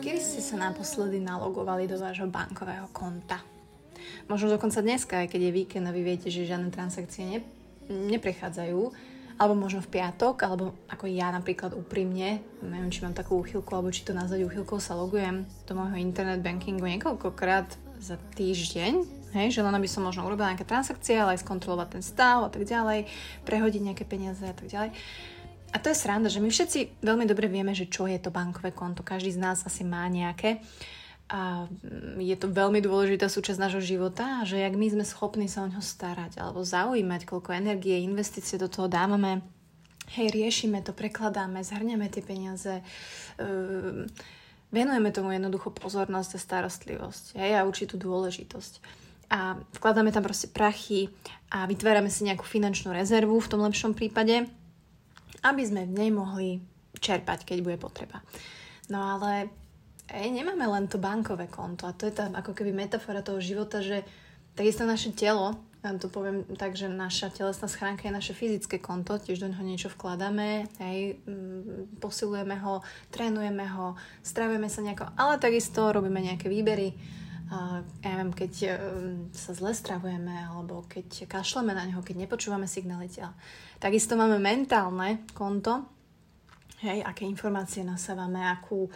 Kedy ste sa naposledy nalogovali do vášho bankového konta? Možno dokonca dneska, aj keď je víkend a vy viete, že žiadne transakcie ne, neprechádzajú, alebo možno v piatok, alebo ako ja napríklad úprimne, neviem, či mám takú úchylku, alebo či to nazvať úchylkou, sa logujem do môjho internet bankingu niekoľkokrát za týždeň, hej, že len aby som možno urobila nejaké transakcie, ale aj skontrolovať ten stav a tak ďalej, prehodiť nejaké peniaze a tak ďalej. A to je sranda, že my všetci veľmi dobre vieme, že čo je to bankové konto. Každý z nás asi má nejaké a je to veľmi dôležitá súčasť nášho života že jak my sme schopní sa o ňo starať alebo zaujímať, koľko energie, investície do toho dávame, hej, riešime to, prekladáme, zhrňame tie peniaze, uh, venujeme tomu jednoducho pozornosť a starostlivosť hej, a určitú dôležitosť. A vkladáme tam proste prachy a vytvárame si nejakú finančnú rezervu v tom lepšom prípade, aby sme v nej mohli čerpať, keď bude potreba. No ale Ej, nemáme len to bankové konto a to je tá ako keby metafora toho života, že takisto naše telo, ja to poviem tak, že naša telesná schránka je naše fyzické konto, tiež do neho niečo vkladáme, hej, mm, posilujeme ho, trénujeme ho, stravujeme sa nejako, ale takisto robíme nejaké výbery, ja neviem, keď um, sa zle stravujeme, alebo keď kašleme na neho, keď nepočúvame signály tela. Takisto máme mentálne konto, hej, aké informácie nasávame, akú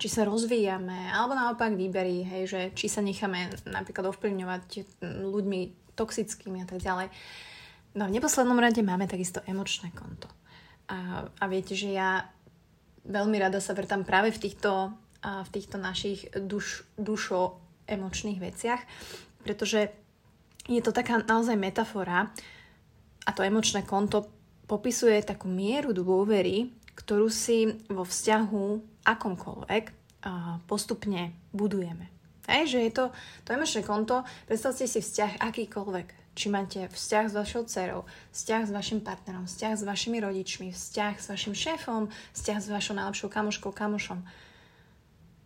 či sa rozvíjame, alebo naopak výbery, hej, že či sa necháme napríklad ovplyvňovať ľuďmi toxickými a tak ďalej. No v neposlednom rade máme takisto emočné konto. A, a viete, že ja veľmi rada sa vrtám práve v týchto, v týchto našich duš, dušo emočných veciach, pretože je to taká naozaj metafora a to emočné konto popisuje takú mieru dôvery, ktorú si vo vzťahu akomkoľvek postupne budujeme. Hej, že je to, to emočné konto, predstavte si vzťah akýkoľvek. Či máte vzťah s vašou dcerou, vzťah s vašim partnerom, vzťah s vašimi rodičmi, vzťah s vašim šéfom, vzťah s vašou najlepšou kamoškou, kamošom.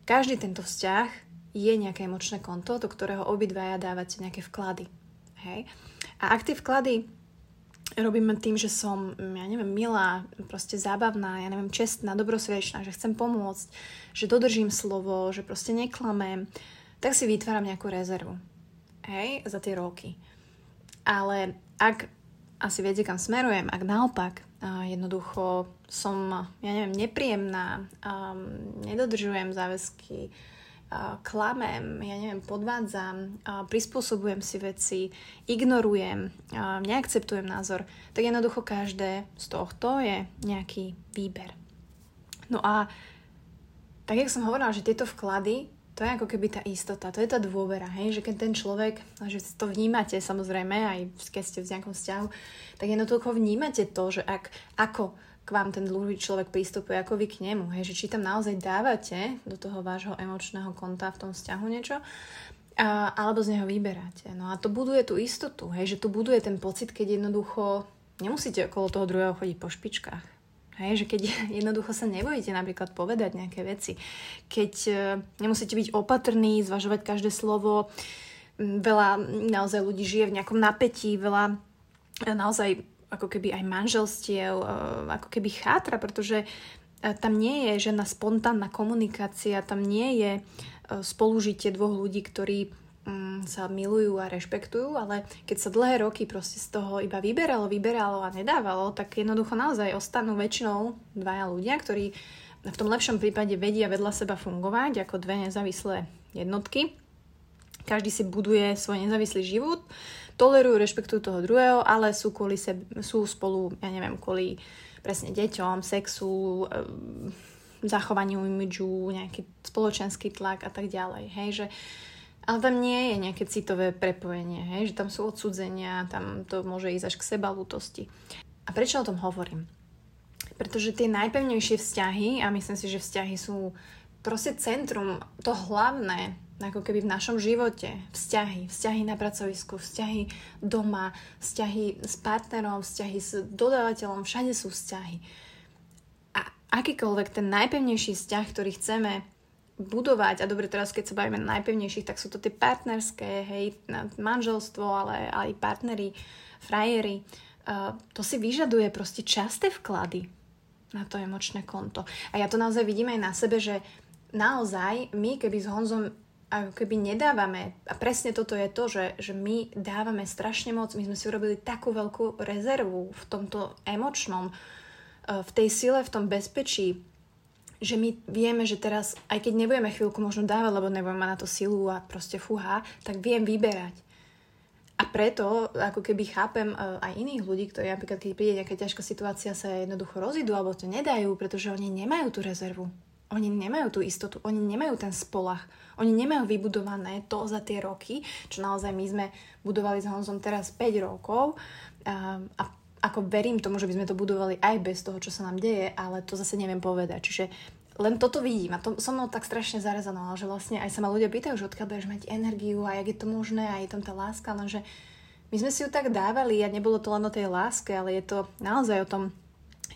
Každý tento vzťah je nejaké emočné konto, do ktorého obidvaja dávate nejaké vklady. Hej? A ak tie vklady robím tým, že som, ja neviem, milá, proste zábavná, ja neviem, čestná, dobrosvedečná, že chcem pomôcť, že dodržím slovo, že proste neklamem, tak si vytváram nejakú rezervu. Hej, za tie roky. Ale ak asi viete, kam smerujem, ak naopak jednoducho som, ja neviem, nepríjemná, um, nedodržujem záväzky, klamem, ja neviem, podvádzam, prispôsobujem si veci, ignorujem, neakceptujem názor, tak jednoducho každé z tohto je nejaký výber. No a tak, jak som hovorila, že tieto vklady, to je ako keby tá istota, to je tá dôvera, hej? že keď ten človek, že to vnímate samozrejme, aj keď ste v nejakom vzťahu, tak jednoducho vnímate to, že ak, ako k vám ten druhý človek prístupuje, ako vy k nemu. Hej? Že či tam naozaj dávate do toho vášho emočného konta v tom vzťahu niečo, a, alebo z neho vyberáte. No a to buduje tú istotu, hej? že tu buduje ten pocit, keď jednoducho nemusíte okolo toho druhého chodiť po špičkách. Hej, že keď jednoducho sa nebojíte napríklad povedať nejaké veci, keď e, nemusíte byť opatrní, zvažovať každé slovo, veľa naozaj ľudí žije v nejakom napätí, veľa e, naozaj ako keby aj manželstiev, e, ako keby chátra, pretože tam nie je žiadna spontánna komunikácia, tam nie je spolužitie dvoch ľudí, ktorí sa milujú a rešpektujú, ale keď sa dlhé roky proste z toho iba vyberalo, vyberalo a nedávalo, tak jednoducho naozaj ostanú väčšinou dvaja ľudia, ktorí v tom lepšom prípade vedia vedľa seba fungovať ako dve nezávislé jednotky. Každý si buduje svoj nezávislý život, tolerujú, rešpektujú toho druhého, ale sú, kvôli sebe, sú spolu, ja neviem, kvôli presne deťom, sexu, e, zachovaniu imidžu, nejaký spoločenský tlak a tak ďalej. Hej, že, ale tam nie je nejaké citové prepojenie, hej, že tam sú odsudzenia, tam to môže ísť až k seba lutosti. A prečo o tom hovorím? Pretože tie najpevnejšie vzťahy, a myslím si, že vzťahy sú proste centrum, to hlavné, ako keby v našom živote. Vzťahy, vzťahy na pracovisku, vzťahy doma, vzťahy s partnerom, vzťahy s dodávateľom, všade sú vzťahy. A akýkoľvek ten najpevnejší vzťah, ktorý chceme budovať, a dobre teraz keď sa bavíme najpevnejších, tak sú to tie partnerské, hej, manželstvo, ale aj partnery, frajery. Uh, to si vyžaduje proste časté vklady na to emočné konto. A ja to naozaj vidím aj na sebe, že naozaj my, keby s Honzom ako keby nedávame, a presne toto je to, že, že my dávame strašne moc, my sme si urobili takú veľkú rezervu v tomto emočnom, eh, v tej sile, v tom bezpečí, že my vieme, že teraz, aj keď nebudeme chvíľku možno dávať, lebo nebudeme mať na to silu a proste fuha, tak viem vyberať. A preto, ako keby chápem uh, aj iných ľudí, ktorí napríklad, keď príde nejaká ťažká situácia, sa jednoducho rozídu alebo to nedajú, pretože oni nemajú tú rezervu. Oni nemajú tú istotu, oni nemajú ten spolach, oni nemajú vybudované to za tie roky, čo naozaj my sme budovali s Honzom teraz 5 rokov uh, a ako verím tomu, že by sme to budovali aj bez toho, čo sa nám deje, ale to zase neviem povedať. Čiže len toto vidím a to som mnou tak strašne zarezanovala, že vlastne aj sa ma ľudia pýtajú, že odkiaľ budeš mať energiu a jak je to možné a je tam tá láska, lenže my sme si ju tak dávali a nebolo to len o tej láske, ale je to naozaj o tom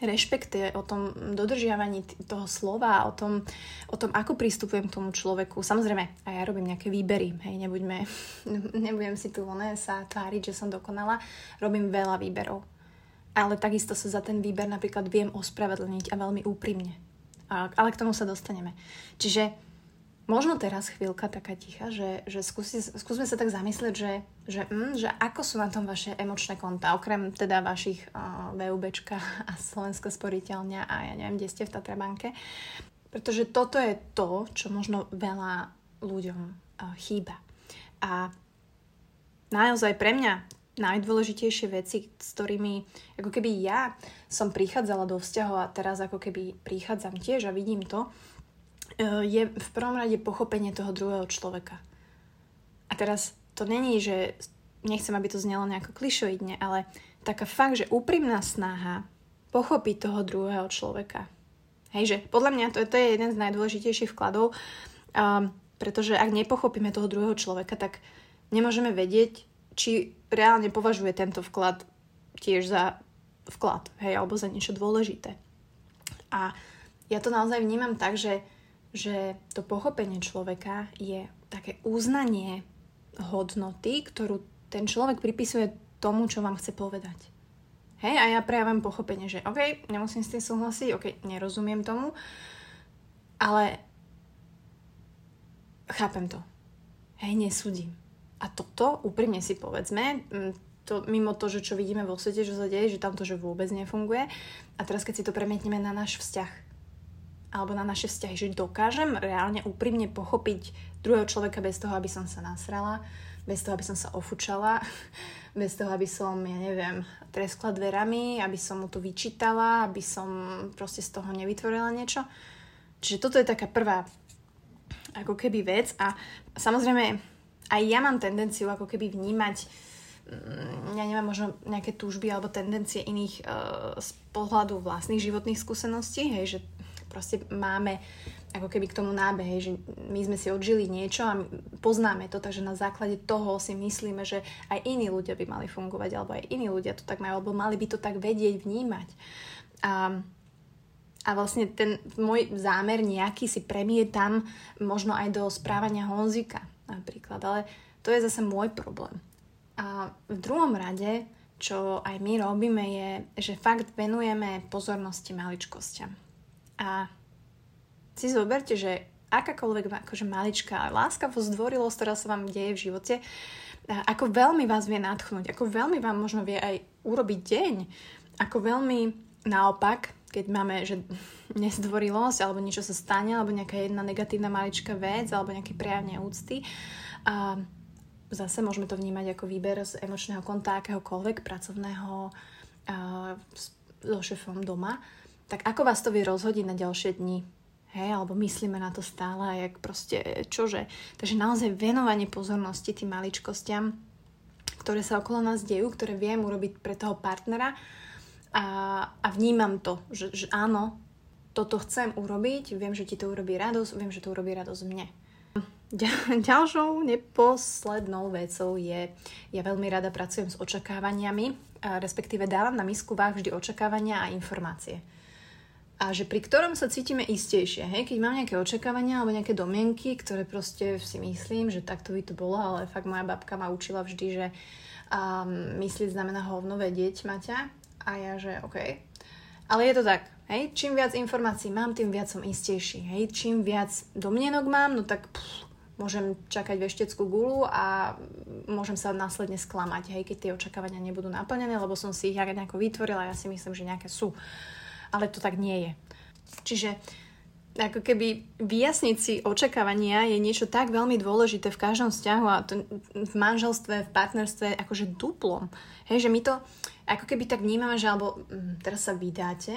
rešpekte, o tom dodržiavaní toho slova, o tom, o tom, ako pristupujem k tomu človeku. Samozrejme, aj ja robím nejaké výbery, hej, nebuďme, nebudem si tu oné sa tváriť, že som dokonala. Robím veľa výberov. Ale takisto sa za ten výber napríklad viem ospravedlniť a veľmi úprimne ale k tomu sa dostaneme. Čiže možno teraz chvíľka taká ticha, že, že skúsi, skúsme sa tak zamyslieť, že, že, mm, že ako sú na tom vaše emočné konta, okrem teda vašich uh, VUBčka a Slovenská sporiteľňa a ja neviem, kde ste v Tatrabanke. Pretože toto je to, čo možno veľa ľuďom uh, chýba. A naozaj pre mňa najdôležitejšie veci, s ktorými ako keby ja som prichádzala do vzťahov a teraz ako keby prichádzam tiež a vidím to, e, je v prvom rade pochopenie toho druhého človeka. A teraz to není, že nechcem, aby to znelo nejako klišoidne, ale taká fakt, že úprimná snaha pochopiť toho druhého človeka. Hej, že podľa mňa to, to je jeden z najdôležitejších vkladov, um, pretože ak nepochopíme toho druhého človeka, tak nemôžeme vedieť, či reálne považuje tento vklad tiež za vklad, hej, alebo za niečo dôležité. A ja to naozaj vnímam tak, že, že to pochopenie človeka je také uznanie hodnoty, ktorú ten človek pripisuje tomu, čo vám chce povedať. Hej, a ja prejavujem pochopenie, že OK, nemusím s tým súhlasiť, OK, nerozumiem tomu, ale chápem to. Hej, nesúdim. A toto, úprimne si povedzme, mm, to, mimo to, že čo vidíme vo svete, že sa deje, že tam to že vôbec nefunguje. A teraz keď si to premietneme na náš vzťah, alebo na naše vzťahy, že dokážem reálne úprimne pochopiť druhého človeka bez toho, aby som sa nasrala, bez toho, aby som sa ofučala, bez toho, aby som, ja neviem, treskla dverami, aby som mu to vyčítala, aby som proste z toho nevytvorila niečo. Čiže toto je taká prvá ako keby vec a samozrejme aj ja mám tendenciu ako keby vnímať mm, ja neviem, možno nejaké túžby alebo tendencie iných uh, z pohľadu vlastných životných skúseností, hej, že proste máme ako keby k tomu nábeh, hej, že my sme si odžili niečo a poznáme to, takže na základe toho si myslíme, že aj iní ľudia by mali fungovať, alebo aj iní ľudia to tak majú, alebo mali by to tak vedieť, vnímať. A, a vlastne ten môj zámer nejaký si premietam možno aj do správania Honzika napríklad, ale to je zase môj problém. A v druhom rade, čo aj my robíme, je, že fakt venujeme pozornosti maličkostiam. A si zoberte, že akákoľvek akože maličká láskavosť, zdvorilosť, ktorá sa vám deje v živote, ako veľmi vás vie nadchnúť, ako veľmi vám možno vie aj urobiť deň, ako veľmi naopak, keď máme že nezdvorilosť alebo niečo sa stane, alebo nejaká jedna negatívna maličká vec, alebo nejaký prejav neúcty. A zase môžeme to vnímať ako výber z emočného konta akéhokoľvek pracovného so šefom doma. Tak ako vás to vie rozhodiť na ďalšie dni? Hej, alebo myslíme na to stále jak proste, čože. Takže naozaj venovanie pozornosti tým maličkostiam, ktoré sa okolo nás dejú, ktoré viem urobiť pre toho partnera a, a vnímam to, že, že áno, toto chcem urobiť, viem, že ti to urobí radosť, viem, že to urobí radosť mne. Ďalšou neposlednou vecou je, ja veľmi rada pracujem s očakávaniami, respektíve dávam na misku váh vždy očakávania a informácie. a že pri ktorom sa cítime istejšie. Hej? Keď mám nejaké očakávania alebo nejaké domienky, ktoré proste si myslím, že takto by to bolo, ale fakt moja babka ma učila vždy, že um, myslieť znamená hovno vedieť, Maťa. A ja, že OK. Ale je to tak, hej? Čím viac informácií mám, tým viac som istejší. Hej? Čím viac domienok mám, no tak pff, môžem čakať vešteckú gulu a môžem sa následne sklamať, hej, keď tie očakávania nebudú naplnené, lebo som si ich nejako vytvorila, ja si myslím, že nejaké sú ale to tak nie je. Čiže ako keby vyjasniť si očakávania je niečo tak veľmi dôležité v každom vzťahu a to v manželstve, v partnerstve akože duplom. Hej, že my to ako keby tak vnímame, že alebo hm, teraz sa vydáte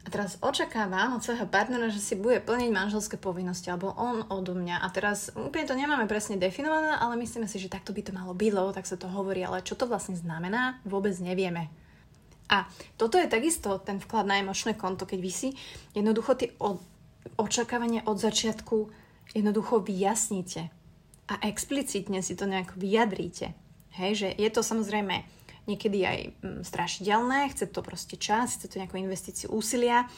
a teraz očakávam od svojho partnera, že si bude plniť manželské povinnosti alebo on odo mňa a teraz úplne to nemáme presne definované, ale myslíme si, že takto by to malo byť, lebo tak sa to hovorí, ale čo to vlastne znamená, vôbec nevieme. A toto je takisto ten vklad na emočné konto, keď vy si jednoducho tie od, očakávania od začiatku jednoducho vyjasníte a explicitne si to nejak vyjadríte. Hej, že je to samozrejme niekedy aj mm, strašidelné, chce to proste čas, chce to nejakú investíciu úsilia,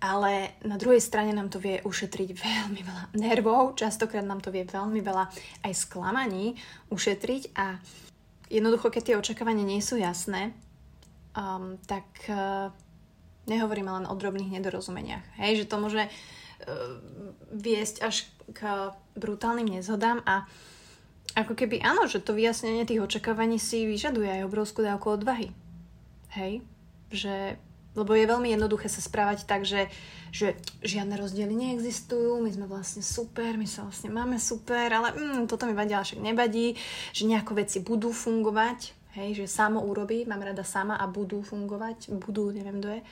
ale na druhej strane nám to vie ušetriť veľmi veľa nervov, častokrát nám to vie veľmi veľa aj sklamaní ušetriť a jednoducho, keď tie očakávania nie sú jasné, um, tak uh, nehovoríme len o drobných nedorozumeniach. Hej, že to môže uh, viesť až k brutálnym nezhodám a ako keby áno, že to vyjasnenie tých očakávaní si vyžaduje aj obrovskú dávku odvahy. Hej? Že, lebo je veľmi jednoduché sa správať tak, že, že žiadne rozdiely neexistujú, my sme vlastne super, my sa vlastne máme super, ale mm, toto mi vadí, ale však nevadí, že nejako veci budú fungovať, hej, že samo urobí, mám rada sama a budú fungovať, budú, neviem, kto je.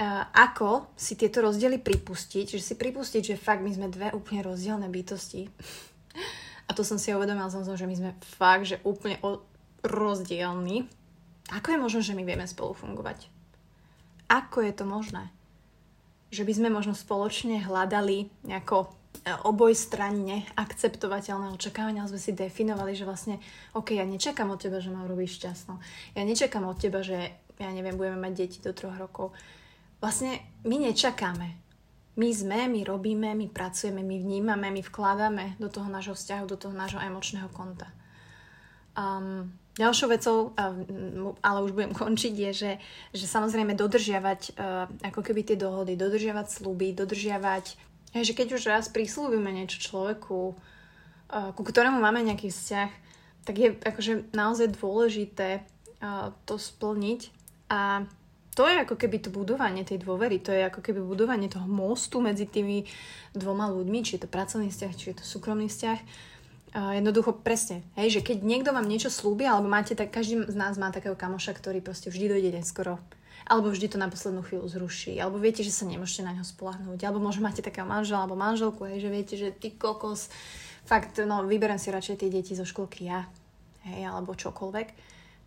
Uh, ako si tieto rozdiely pripustiť, že si pripustiť, že fakt my sme dve úplne rozdielne bytosti. A to som si uvedomila, som, že my sme fakt, že úplne o- rozdielni. Ako je možné, že my vieme spolu fungovať? Ako je to možné? Že by sme možno spoločne hľadali nejako E, obojstranne akceptovateľné očakávania, sme si definovali, že vlastne, ok, ja nečakám od teba, že ma urobíš šťastnou. Ja nečakám od teba, že, ja neviem, budeme mať deti do troch rokov. Vlastne my nečakáme. My sme, my robíme, my pracujeme, my vnímame, my vkladáme do toho nášho vzťahu, do toho nášho emočného konta. Um, ďalšou vecou, ale už budem končiť, je, že, že samozrejme dodržiavať uh, ako keby tie dohody, dodržiavať sluby, dodržiavať že keď už raz prislúbime niečo človeku, uh, ku ktorému máme nejaký vzťah, tak je akože naozaj dôležité uh, to splniť a to je ako keby to budovanie tej dôvery, to je ako keby budovanie toho mostu medzi tými dvoma ľuďmi, či je to pracovný vzťah, či je to súkromný vzťah. Uh, jednoducho presne, hej, že keď niekto vám niečo slúbi, alebo máte, tak každý z nás má takého kamoša, ktorý proste vždy dojde neskoro alebo vždy to na poslednú chvíľu zruší, alebo viete, že sa nemôžete na ňo spolahnúť, alebo možno máte takého manžela alebo manželku, hej, že viete, že ty kokos, fakt, no, vyberem si radšej tie deti zo školky ja, hej, alebo čokoľvek.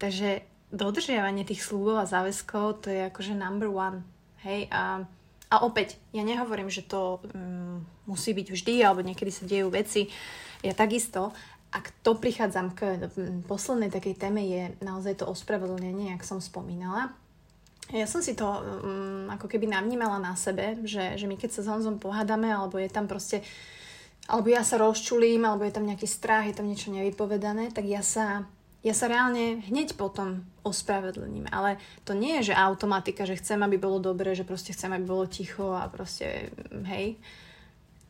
Takže dodržiavanie tých slúbov a záväzkov, to je akože number one, hej, a, a opäť, ja nehovorím, že to um, musí byť vždy, alebo niekedy sa dejú veci, ja takisto, ak to prichádzam k poslednej takej téme, je naozaj to ospravedlnenie, jak som spomínala. Ja som si to um, ako keby navnímala na sebe, že, že my keď sa s Honzom pohádame, alebo je tam proste, alebo ja sa rozčulím, alebo je tam nejaký strach, je tam niečo nevypovedané, tak ja sa, ja sa reálne hneď potom ospravedlním. Ale to nie je, že automatika, že chcem, aby bolo dobre, že proste chcem, aby bolo ticho a proste, hej.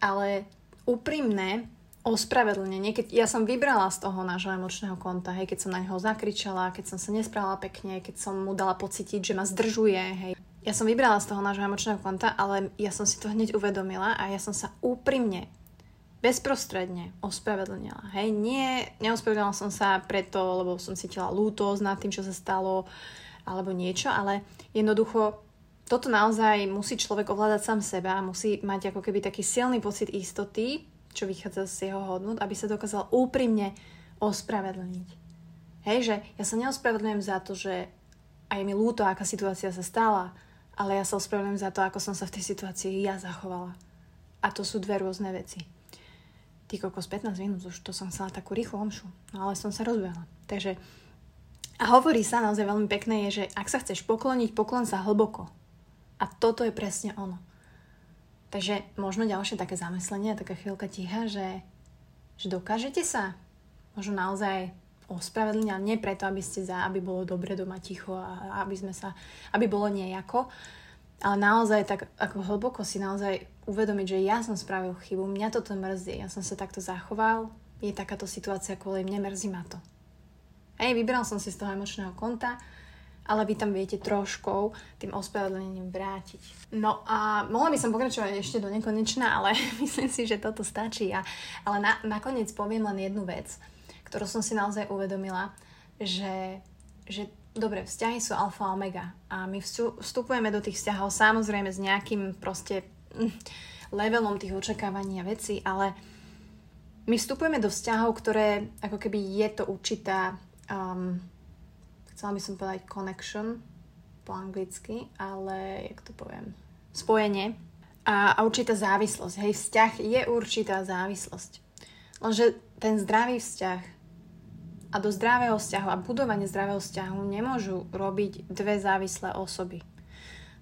Ale úprimné, ospravedlnenie. Keď ja som vybrala z toho nášho emočného konta, hej, keď som na neho zakričala, keď som sa nesprala pekne, keď som mu dala pocítiť, že ma zdržuje, hej. Ja som vybrala z toho nášho emočného konta, ale ja som si to hneď uvedomila a ja som sa úprimne, bezprostredne ospravedlnila. Hej, nie, neospravedlnila som sa preto, lebo som cítila lútosť nad tým, čo sa stalo, alebo niečo, ale jednoducho toto naozaj musí človek ovládať sám seba, musí mať ako keby taký silný pocit istoty, čo vychádza z jeho hodnot, aby sa dokázal úprimne ospravedlniť. Hej, že ja sa neospravedlňujem za to, že aj mi ľúto, aká situácia sa stala, ale ja sa ospravedlňujem za to, ako som sa v tej situácii ja zachovala. A to sú dve rôzne veci. Ty kokos 15 minút, už to som chcela takú rýchlu omšu, no ale som sa rozbehla. Takže a hovorí sa naozaj veľmi pekné je, že ak sa chceš pokloniť, poklon sa hlboko. A toto je presne ono. Takže možno ďalšie také zamyslenie, taká chvíľka ticha, že, že dokážete sa možno naozaj ospravedlniť, ale nie preto, aby ste za, aby bolo dobre doma ticho a aby sme sa, aby bolo nejako, ale naozaj tak ako hlboko si naozaj uvedomiť, že ja som spravil chybu, mňa toto mrzí, ja som sa takto zachoval, je takáto situácia kvôli mne, mrzí ma to. Hej, vybral som si z toho emočného konta, ale vy tam viete troškou tým ospravedlnením vrátiť. No a mohla by som pokračovať ešte do nekonečna, ale myslím si, že toto stačí. A, ale na, nakoniec poviem len jednu vec, ktorú som si naozaj uvedomila, že, že dobre, vzťahy sú alfa a omega a my vstupujeme do tých vzťahov samozrejme s nejakým proste levelom tých očakávania vecí, ale my vstupujeme do vzťahov, ktoré ako keby je to určitá um, chcela by som povedať connection po anglicky, ale jak to poviem, spojenie a, a určitá závislosť. Hej, vzťah je určitá závislosť. Lenže ten zdravý vzťah a do zdravého vzťahu a budovanie zdravého vzťahu nemôžu robiť dve závislé osoby.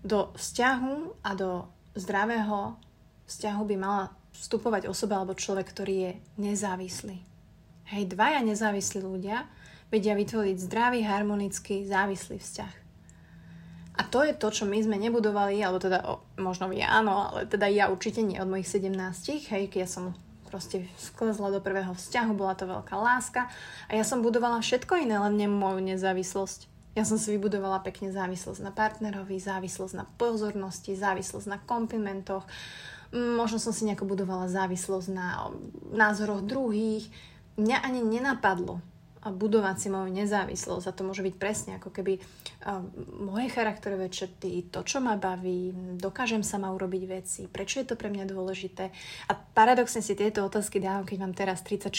Do vzťahu a do zdravého vzťahu by mala vstupovať osoba alebo človek, ktorý je nezávislý. Hej, dvaja nezávislí ľudia vedia vytvoriť zdravý, harmonický, závislý vzťah. A to je to, čo my sme nebudovali, alebo teda o, možno vy áno, ale teda ja určite nie od mojich 17, hej, keď ja som proste sklzla do prvého vzťahu, bola to veľká láska a ja som budovala všetko iné, len nie moju nezávislosť. Ja som si vybudovala pekne závislosť na partnerovi, závislosť na pozornosti, závislosť na komplimentoch, možno som si nejako budovala závislosť na názoroch druhých. Mňa ani nenapadlo, budovať si moju nezávislosť. A to môže byť presne ako keby moje charakterové črty, to, čo ma baví, dokážem sama urobiť veci, prečo je to pre mňa dôležité. A paradoxne si tieto otázky dávam, keď mám teraz 34.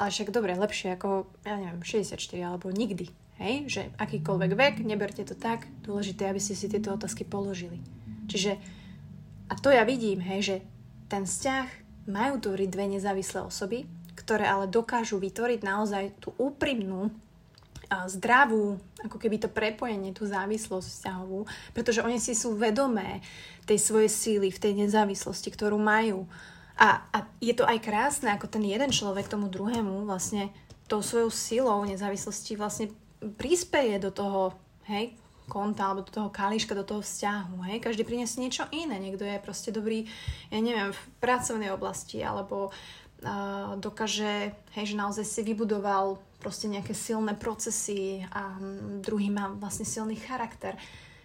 Ale však dobre, lepšie ako, ja neviem, 64 alebo nikdy. Hej? Že akýkoľvek vek, neberte to tak, dôležité, aby ste si tieto otázky položili. Čiže, a to ja vidím, hej, že ten vzťah majú tvoriť dve nezávislé osoby, ktoré ale dokážu vytvoriť naozaj tú úprimnú zdravú, ako keby to prepojenie, tú závislosť vzťahovú, pretože oni si sú vedomé tej svojej síly v tej nezávislosti, ktorú majú. A, a je to aj krásne, ako ten jeden človek tomu druhému vlastne tou svojou silou nezávislosti vlastne prispieje do toho, hej, konta alebo do toho kališka, do toho vzťahu. Hej? Každý priniesie niečo iné. Niekto je proste dobrý, ja neviem, v pracovnej oblasti alebo dokáže, hej, že naozaj si vybudoval proste nejaké silné procesy a druhý má vlastne silný charakter.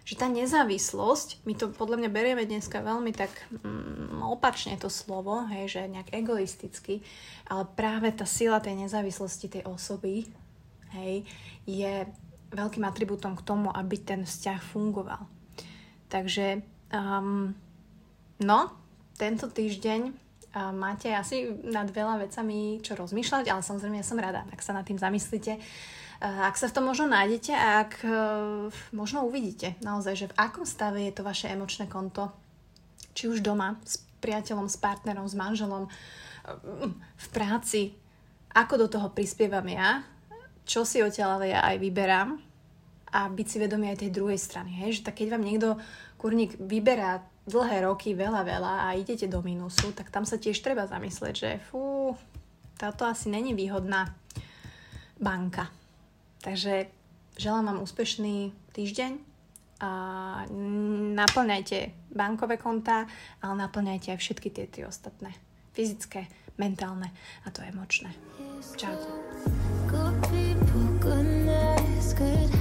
Že tá nezávislosť, my to podľa mňa berieme dneska veľmi tak mm, opačne to slovo, hej, že nejak egoisticky, ale práve tá sila tej nezávislosti tej osoby hej, je veľkým atribútom k tomu, aby ten vzťah fungoval. Takže um, no, tento týždeň máte asi nad veľa vecami čo rozmýšľať, ale samozrejme ja som rada, ak sa nad tým zamyslíte. Ak sa v tom možno nájdete a ak e, možno uvidíte naozaj, že v akom stave je to vaše emočné konto, či už doma, s priateľom, s partnerom, s manželom, e, v práci, ako do toho prispievam ja, čo si odtiaľ ja aj vyberám a byť si vedomý aj tej druhej strany. Hej? Že tak keď vám niekto, kurník, vyberá dlhé roky veľa, veľa a idete do minusu, tak tam sa tiež treba zamyslieť, že fú, táto asi není výhodná banka. Takže želám vám úspešný týždeň a naplňajte bankové konta, ale naplňajte aj všetky tie tri ostatné. Fyzické, mentálne a to emočné. Čau. goodness could